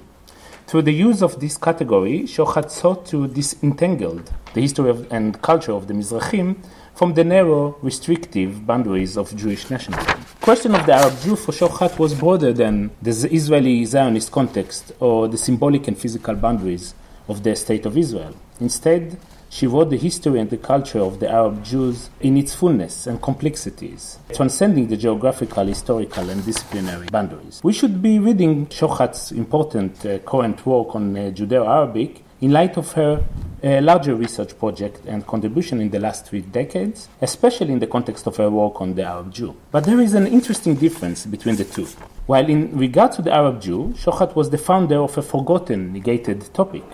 Through the use of this category, Shohat sought to disentangle the history of, and culture of the Mizrahim from the narrow, restrictive boundaries of Jewish nationalism. The question of the Arab Jew for Shohat was broader than the Israeli Zionist context or the symbolic and physical boundaries of the State of Israel. Instead, she wrote the history and the culture of the Arab Jews in its fullness and complexities, transcending the geographical, historical, and disciplinary boundaries. We should be reading Shohat's important uh, current work on uh, Judeo Arabic in light of her uh, larger research project and contribution in the last three decades, especially in the context of her work on the Arab Jew. But there is an interesting difference between the two. While in regard to the Arab Jew, Shohat was the founder of a forgotten, negated topic.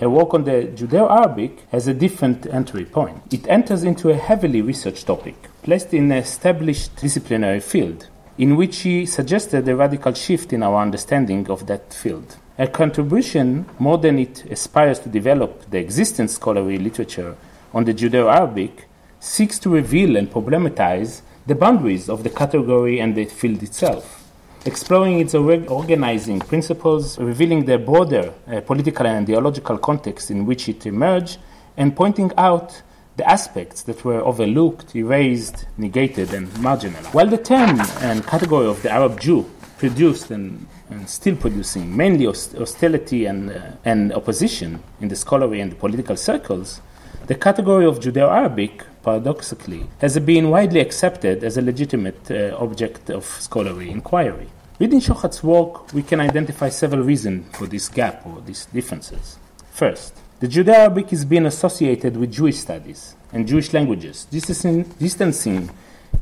Her work on the Judeo Arabic has a different entry point. It enters into a heavily researched topic, placed in an established disciplinary field, in which she suggested a radical shift in our understanding of that field. Her contribution, more than it aspires to develop the existing scholarly literature on the Judeo Arabic, seeks to reveal and problematize the boundaries of the category and the field itself exploring its organizing principles, revealing the broader uh, political and ideological context in which it emerged, and pointing out the aspects that were overlooked, erased, negated, and marginalized. While the term and category of the Arab Jew produced and, and still producing mainly hostility and, uh, and opposition in the scholarly and political circles, the category of Judeo Arabic paradoxically, has been widely accepted as a legitimate uh, object of scholarly inquiry. Reading Shohat's work, we can identify several reasons for this gap or these differences. First, the Judeo Arabic is being associated with Jewish studies and Jewish languages, This is distancing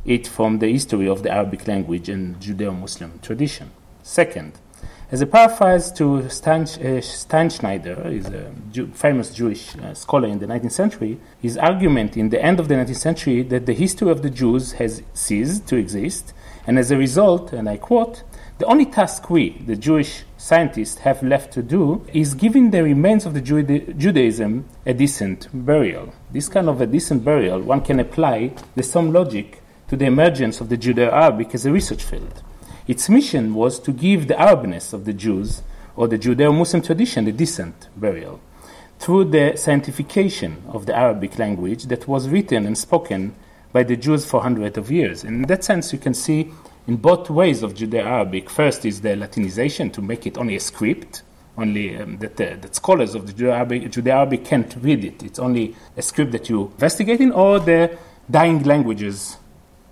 it from the history of the Arabic language and Judeo Muslim tradition. Second, as a paraphrase to Stein, uh, Steinschneider, is a Jew, famous Jewish uh, scholar in the 19th century, his argument in the end of the 19th century that the history of the Jews has ceased to exist, and as a result, and I quote, the only task we, the Jewish scientists, have left to do is giving the remains of the Judaism a decent burial. This kind of a decent burial, one can apply the same logic to the emergence of the Judeo Arabic as a research field. Its mission was to give the Arabness of the Jews or the Judeo Muslim tradition a decent burial through the scientification of the Arabic language that was written and spoken by the Jews for hundreds of years. And in that sense, you can see in both ways of Judeo Arabic. First is the Latinization to make it only a script, only um, that, uh, that scholars of the Judeo Arabic, Judeo Arabic can't read it. It's only a script that you investigate in, or the dying languages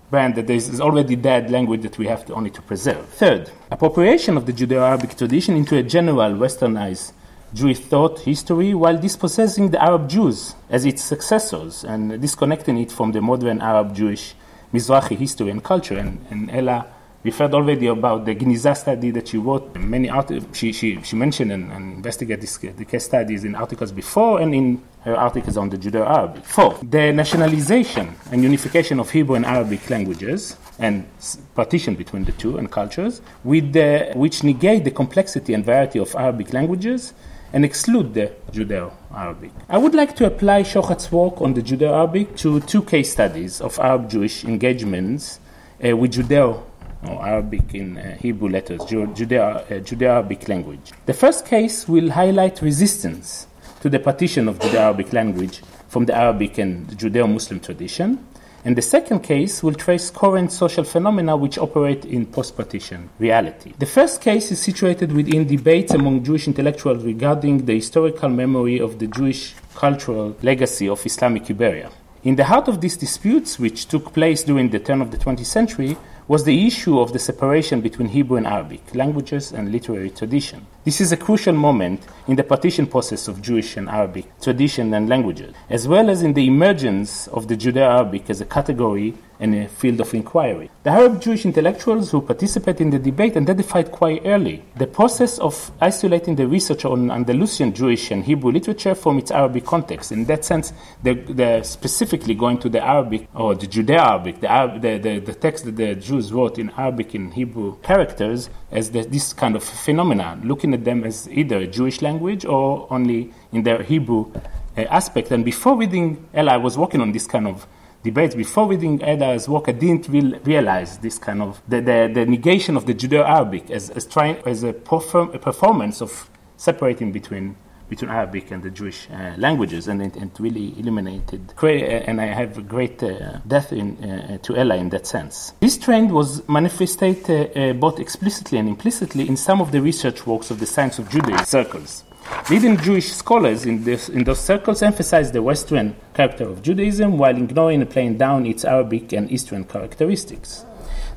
brand that is already dead language that we have to only to preserve. Third, appropriation of the Judeo-Arabic tradition into a general westernized Jewish thought history while dispossessing the Arab Jews as its successors and disconnecting it from the modern Arab Jewish Mizrahi history and culture. And, and Ella referred already about the Gniza study that she wrote. Many art- she, she, she mentioned and, and investigated this, the case studies in articles before and in articles on the Judeo-Arabic. Four, the nationalization and unification of Hebrew and Arabic languages and partition between the two and cultures, with the, which negate the complexity and variety of Arabic languages and exclude the Judeo Arabic. I would like to apply Shohat's work on the Judeo Arabic to two case studies of Arab Jewish engagements uh, with Judeo or Arabic in uh, Hebrew letters, Judeo, uh, Judeo Arabic language. The first case will highlight resistance to the partition of Judeo Arabic language from the Arabic and Judeo Muslim tradition. And the second case will trace current social phenomena which operate in post partition reality. The first case is situated within debates among Jewish intellectuals regarding the historical memory of the Jewish cultural legacy of Islamic Iberia. In the heart of these disputes, which took place during the turn of the 20th century, was the issue of the separation between Hebrew and Arabic languages and literary tradition. This is a crucial moment in the partition process of Jewish and Arabic tradition and languages, as well as in the emergence of the Judeo Arabic as a category and a field of inquiry. The Arab Jewish intellectuals who participated in the debate identified quite early the process of isolating the research on Andalusian Jewish and Hebrew literature from its Arabic context. In that sense, they're, they're specifically going to the Arabic or the Judeo Arabic, the, Arab, the, the, the, text that the Jews wrote in Arabic and Hebrew characters as the, this kind of phenomenon, looking at them as either a Jewish language or only in their Hebrew uh, aspect. And before reading Ella, I was working on this kind of debates before reading Ella's work, I didn't re- realize this kind of the, the, the negation of the Judeo-Arabic as, as trying as a, perform, a performance of separating between between Arabic and the Jewish uh, languages, and it, it, really illuminated. And I have a great uh, depth in, uh, to Ella in that sense. This trend was manifested uh, uh, both explicitly and implicitly in some of the research works of the science of Judaism circles. Leading Jewish scholars in, this, in those circles emphasize the Western character of Judaism while ignoring and playing down its Arabic and Eastern characteristics.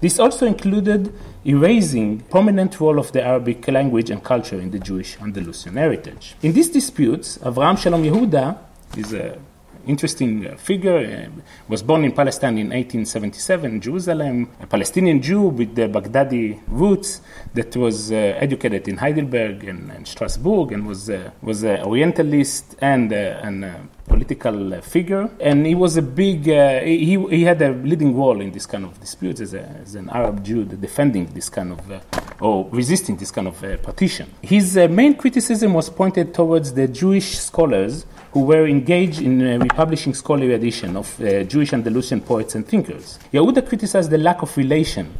This also included erasing prominent role of the Arabic language and culture in the Jewish Andalusian heritage. In these disputes, Avraham Shalom Yehuda is a interesting uh, figure. Uh, was born in Palestine in 1877 Jerusalem, a Palestinian Jew with the Baghdadi roots that was uh, educated in Heidelberg and, and, Strasbourg and was uh, was an Orientalist and uh, and uh, political figure. And he was a big he he had a leading role in this kind of disputes as, a, as an Arab Jew defending this kind of or resisting this kind of partition. His main criticism was pointed towards the Jewish scholars who were engaged in uh, republishing scholarly edition of uh, Jewish Andalusian poets and thinkers. Yehuda criticized the lack of relation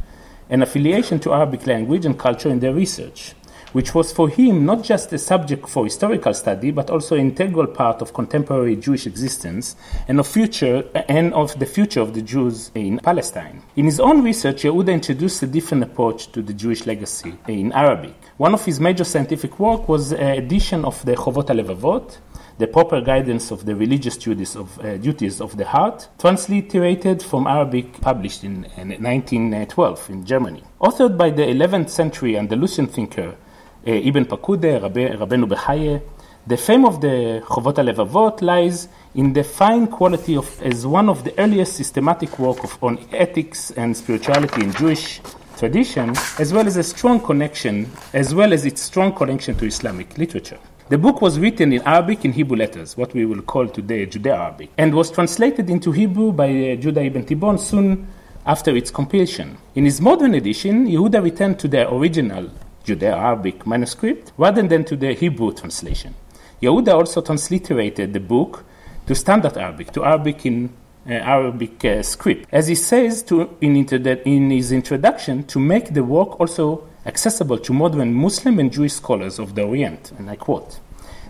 and affiliation to Arabic language and culture in their research, which was for him not just a subject for historical study, but also an integral part of contemporary Jewish existence and of future and of the future of the Jews in Palestine. In his own research, Yehuda introduced a different approach to the Jewish legacy in Arabic. One of his major scientific work was an edition of the Chovot HaLevavot, the proper guidance of the religious duties of, uh, duties of the heart, transliterated from Arabic, published in, in 1912 in Germany. Authored by the 11th century Andalusian thinker uh, Ibn Paquda, Rabbeinu Bechaye, the fame of the Chovot HaLevavot lies in the fine quality of as one of the earliest systematic work of, on ethics and spirituality in Jewish tradition, as well as a strong connection, as well as its strong connection to Islamic literature. The book was written in Arabic in Hebrew letters, what we will call today Judeo-Arabic, and was translated into Hebrew by uh, Judah ibn Tibbon soon after its completion. In his modern edition, Yehuda returned to the original Judeo-Arabic manuscript rather than to the Hebrew translation. Yehuda also transliterated the book to Standard Arabic, to Arabic in uh, Arabic uh, script, as he says to, in, in his introduction, to make the work also accessible to modern Muslim and Jewish scholars of the Orient. And I quote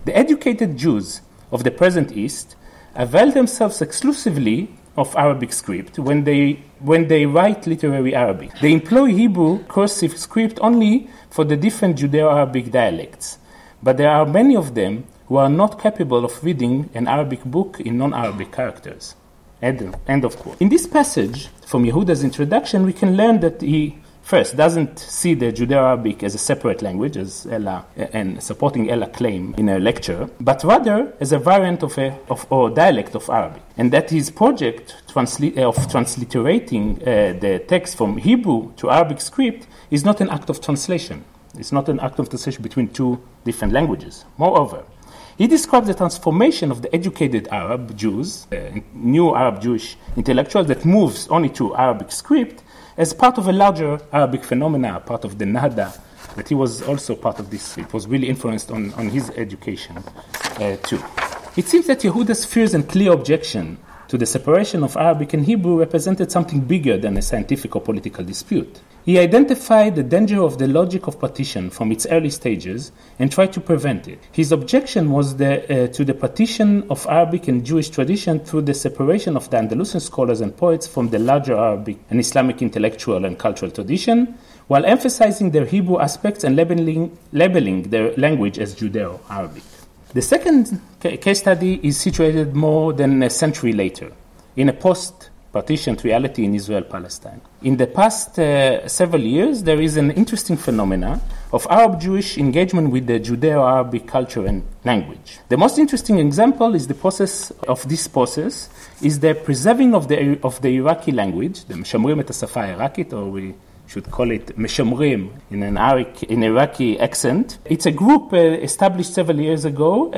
The educated Jews of the present East avail themselves exclusively of Arabic script when they, when they write literary Arabic. They employ Hebrew cursive script only for the different Judeo Arabic dialects, but there are many of them who are not capable of reading an Arabic book in non Arabic characters. End, end of quote. In this passage from Yehuda's introduction, we can learn that he first doesn't see the Judeo-Arabic as a separate language, as Ella and supporting Ella claim in her lecture, but rather as a variant of a of, or dialect of Arabic, and that his project transli- of transliterating uh, the text from Hebrew to Arabic script is not an act of translation. It's not an act of translation between two different languages. Moreover, he describes the transformation of the educated Arab Jews, uh, new Arab Jewish intellectuals that moves only to Arabic script, as part of a larger Arabic phenomena, part of the Nahda, that he was also part of this. It was really influenced on, on his education uh, too. It seems that Yehuda's fears and clear objection to the separation of Arabic and Hebrew represented something bigger than a scientific or political dispute. He identified the danger of the logic of partition from its early stages and tried to prevent it. His objection was the, uh, to the partition of Arabic and Jewish tradition through the separation of the Andalusian scholars and poets from the larger Arabic and Islamic intellectual and cultural tradition, while emphasizing their Hebrew aspects and labeling, labeling their language as Judeo Arabic. The second case study is situated more than a century later. in a post partitioned reality in Israel Palestine. In the past uh, several years, there is an interesting phenomenon of Arab Jewish engagement with the Judeo Arabic culture and language. The most interesting example is the process of this process is the preserving of the, of the Iraqi language, the Shamrim et Iraqit, or we should call it Meshamrim in an Iraqi, in Iraqi accent. It's a group uh, established several years ago uh,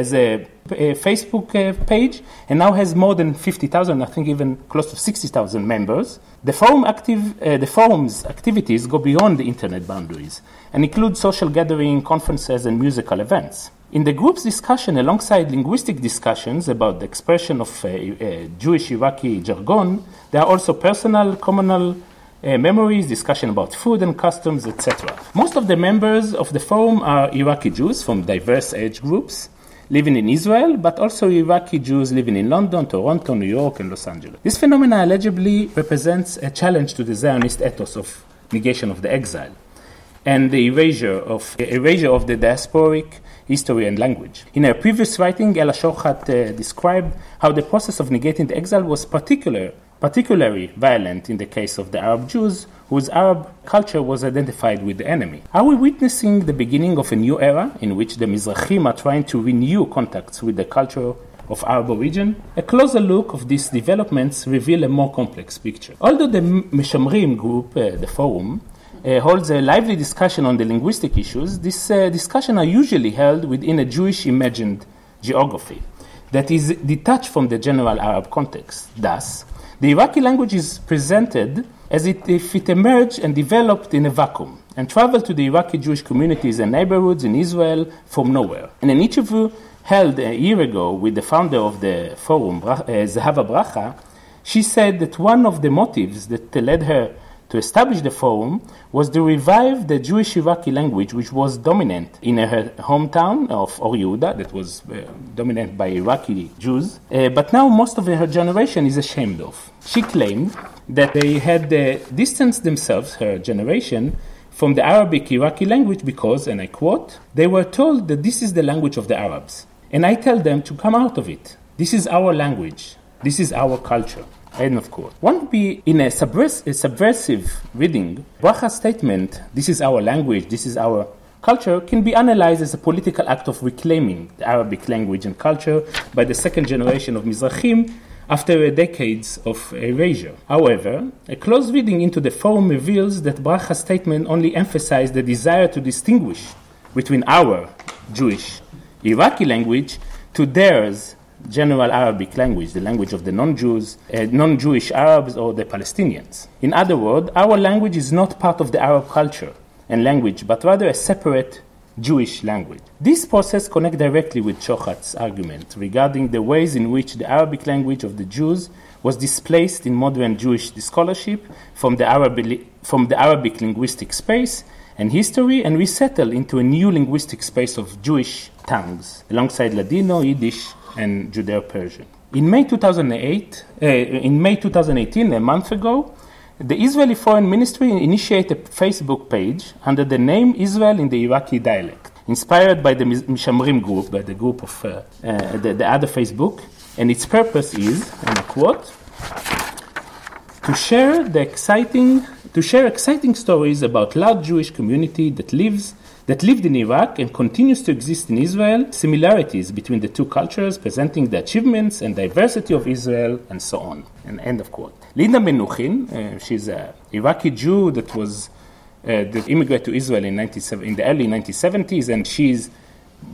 as a, a Facebook uh, page and now has more than 50,000, I think even close to 60,000 members. The, forum active, uh, the forum's activities go beyond the internet boundaries and include social gathering, conferences, and musical events. In the group's discussion, alongside linguistic discussions about the expression of uh, uh, Jewish Iraqi jargon, there are also personal, communal, uh, memories, discussion about food and customs, etc. Most of the members of the forum are Iraqi Jews from diverse age groups living in Israel, but also Iraqi Jews living in London, Toronto, New York, and Los Angeles. This phenomenon allegedly represents a challenge to the Zionist ethos of negation of the exile and the erasure of, erasure of the diasporic history and language. In a previous writing, Ella Shohat uh, described how the process of negating the exile was particular particularly violent in the case of the Arab Jews, whose Arab culture was identified with the enemy. Are we witnessing the beginning of a new era in which the Mizrahim are trying to renew contacts with the culture of Arab origin? A closer look of these developments reveal a more complex picture. Although the Meshamrim group, uh, the forum, uh, holds a lively discussion on the linguistic issues, these uh, discussions are usually held within a Jewish imagined geography that is detached from the general Arab context. Thus, the Iraqi language is presented as it, if it emerged and developed in a vacuum and traveled to the Iraqi Jewish communities and neighborhoods in Israel from nowhere. In an interview held a year ago with the founder of the forum, uh, Zahava Bracha, she said that one of the motives that led her to establish the forum was to revive the Jewish Iraqi language, which was dominant in her hometown of Or Yehuda, that was uh, dominant by Iraqi Jews, uh, but now most of her generation is ashamed of. She claimed that they had uh, distanced themselves, her generation, from the Arabic Iraqi language because, and I quote, they were told that this is the language of the Arabs. And I tell them to come out of it. This is our language. This is our culture. End of quote. One would be in a, subvers- a subversive reading, Bracha's statement, this is our language, this is our culture, can be analyzed as a political act of reclaiming the Arabic language and culture by the second generation of Mizrahim after decades of erasure. However, a close reading into the forum reveals that Bracha's statement only emphasized the desire to distinguish between our Jewish Iraqi language to theirs general Arabic language, the language of the non Jews, uh, non Jewish Arabs, or the Palestinians. In other words, our language is not part of the Arab culture and language, but rather a separate Jewish language. This process connects directly with Shohat's argument regarding the ways in which the Arabic language of the Jews was displaced in modern Jewish scholarship from the, Arabic, from the Arabic linguistic space and history and resettled into a new linguistic space of Jewish tongues alongside Ladino, Yiddish, and Judeo-Persian. In May 2008, uh, in May 2018, a month ago, the Israeli Foreign Ministry initiated a Facebook page under the name Israel in the Iraqi dialect, inspired by the Mishamrim group, by the group of uh, uh, the, the, other Facebook, and its purpose is, and I quote, to share the exciting, to share exciting stories about large Jewish community that lives that lived in Iraq and continues to exist in Israel, similarities between the two cultures, presenting the achievements and diversity of Israel, and so on. And end of quote. Linda Menuhin, uh, she's an Iraqi Jew that was uh, that immigrated to Israel in, in the early 1970s, and she's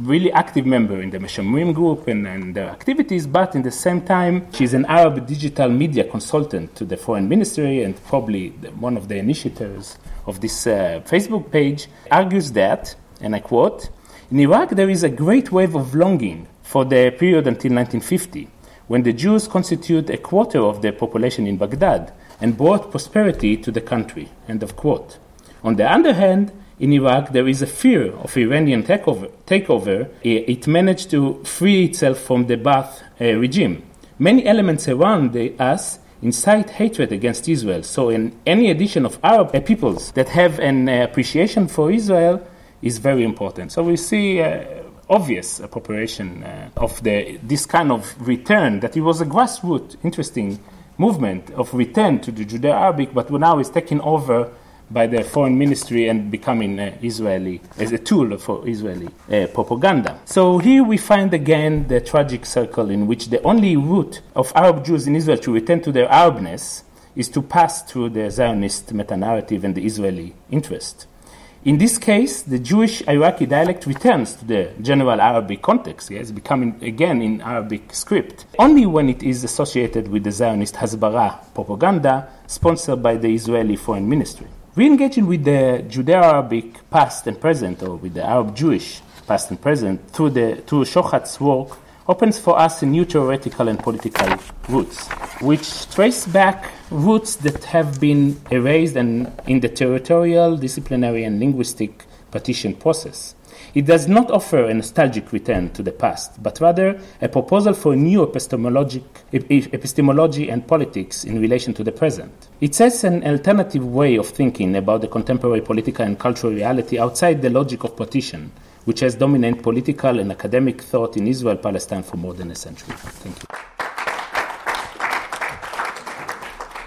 really active member in the Meshamrim group and, and, their activities, but in the same time, she's an Arab digital media consultant to the foreign ministry and probably the, one of the initiators of this uh, Facebook page, argues that, and I quote, in Iraq there is a great wave of longing for the period until 1950, when the Jews constitute a quarter of the population in Baghdad and brought prosperity to the country. End of quote. On the other hand, in Iraq, there is a fear of Iranian takeover. takeover. It managed to free itself from the Ba'ath uh, regime. Many elements around the, us incite hatred against Israel. So, in any addition of Arab uh, peoples that have an uh, appreciation for Israel is very important. So, we see uh, obvious appropriation uh, of the, this kind of return, that it was a grassroots, interesting movement of return to the Judeo Arabic, but now is taking over by the foreign ministry and becoming uh, Israeli as a tool for Israeli uh, propaganda. So here we find again the tragic circle in which the only route of Arab Jews in Israel to return to their Arabness is to pass through the Zionist meta narrative and the Israeli interest. In this case, the Jewish Iraqi dialect returns to the general Arabic context, yes, becoming again in Arabic script, only when it is associated with the Zionist Hasbara propaganda sponsored by the Israeli Foreign Ministry. Re-engaging with the Judeo-Arabic past and present, or with the Arab-Jewish past and present, through, the, through Shohat's work, opens for us new theoretical and political roots, which trace back roots that have been erased and in the territorial, disciplinary, and linguistic partition process. It does not offer a nostalgic return to the past, but rather a proposal for a new epistemology and politics in relation to the present. It sets an alternative way of thinking about the contemporary political and cultural reality outside the logic of partition, which has dominated political and academic thought in Israel Palestine for more than a century. Thank you.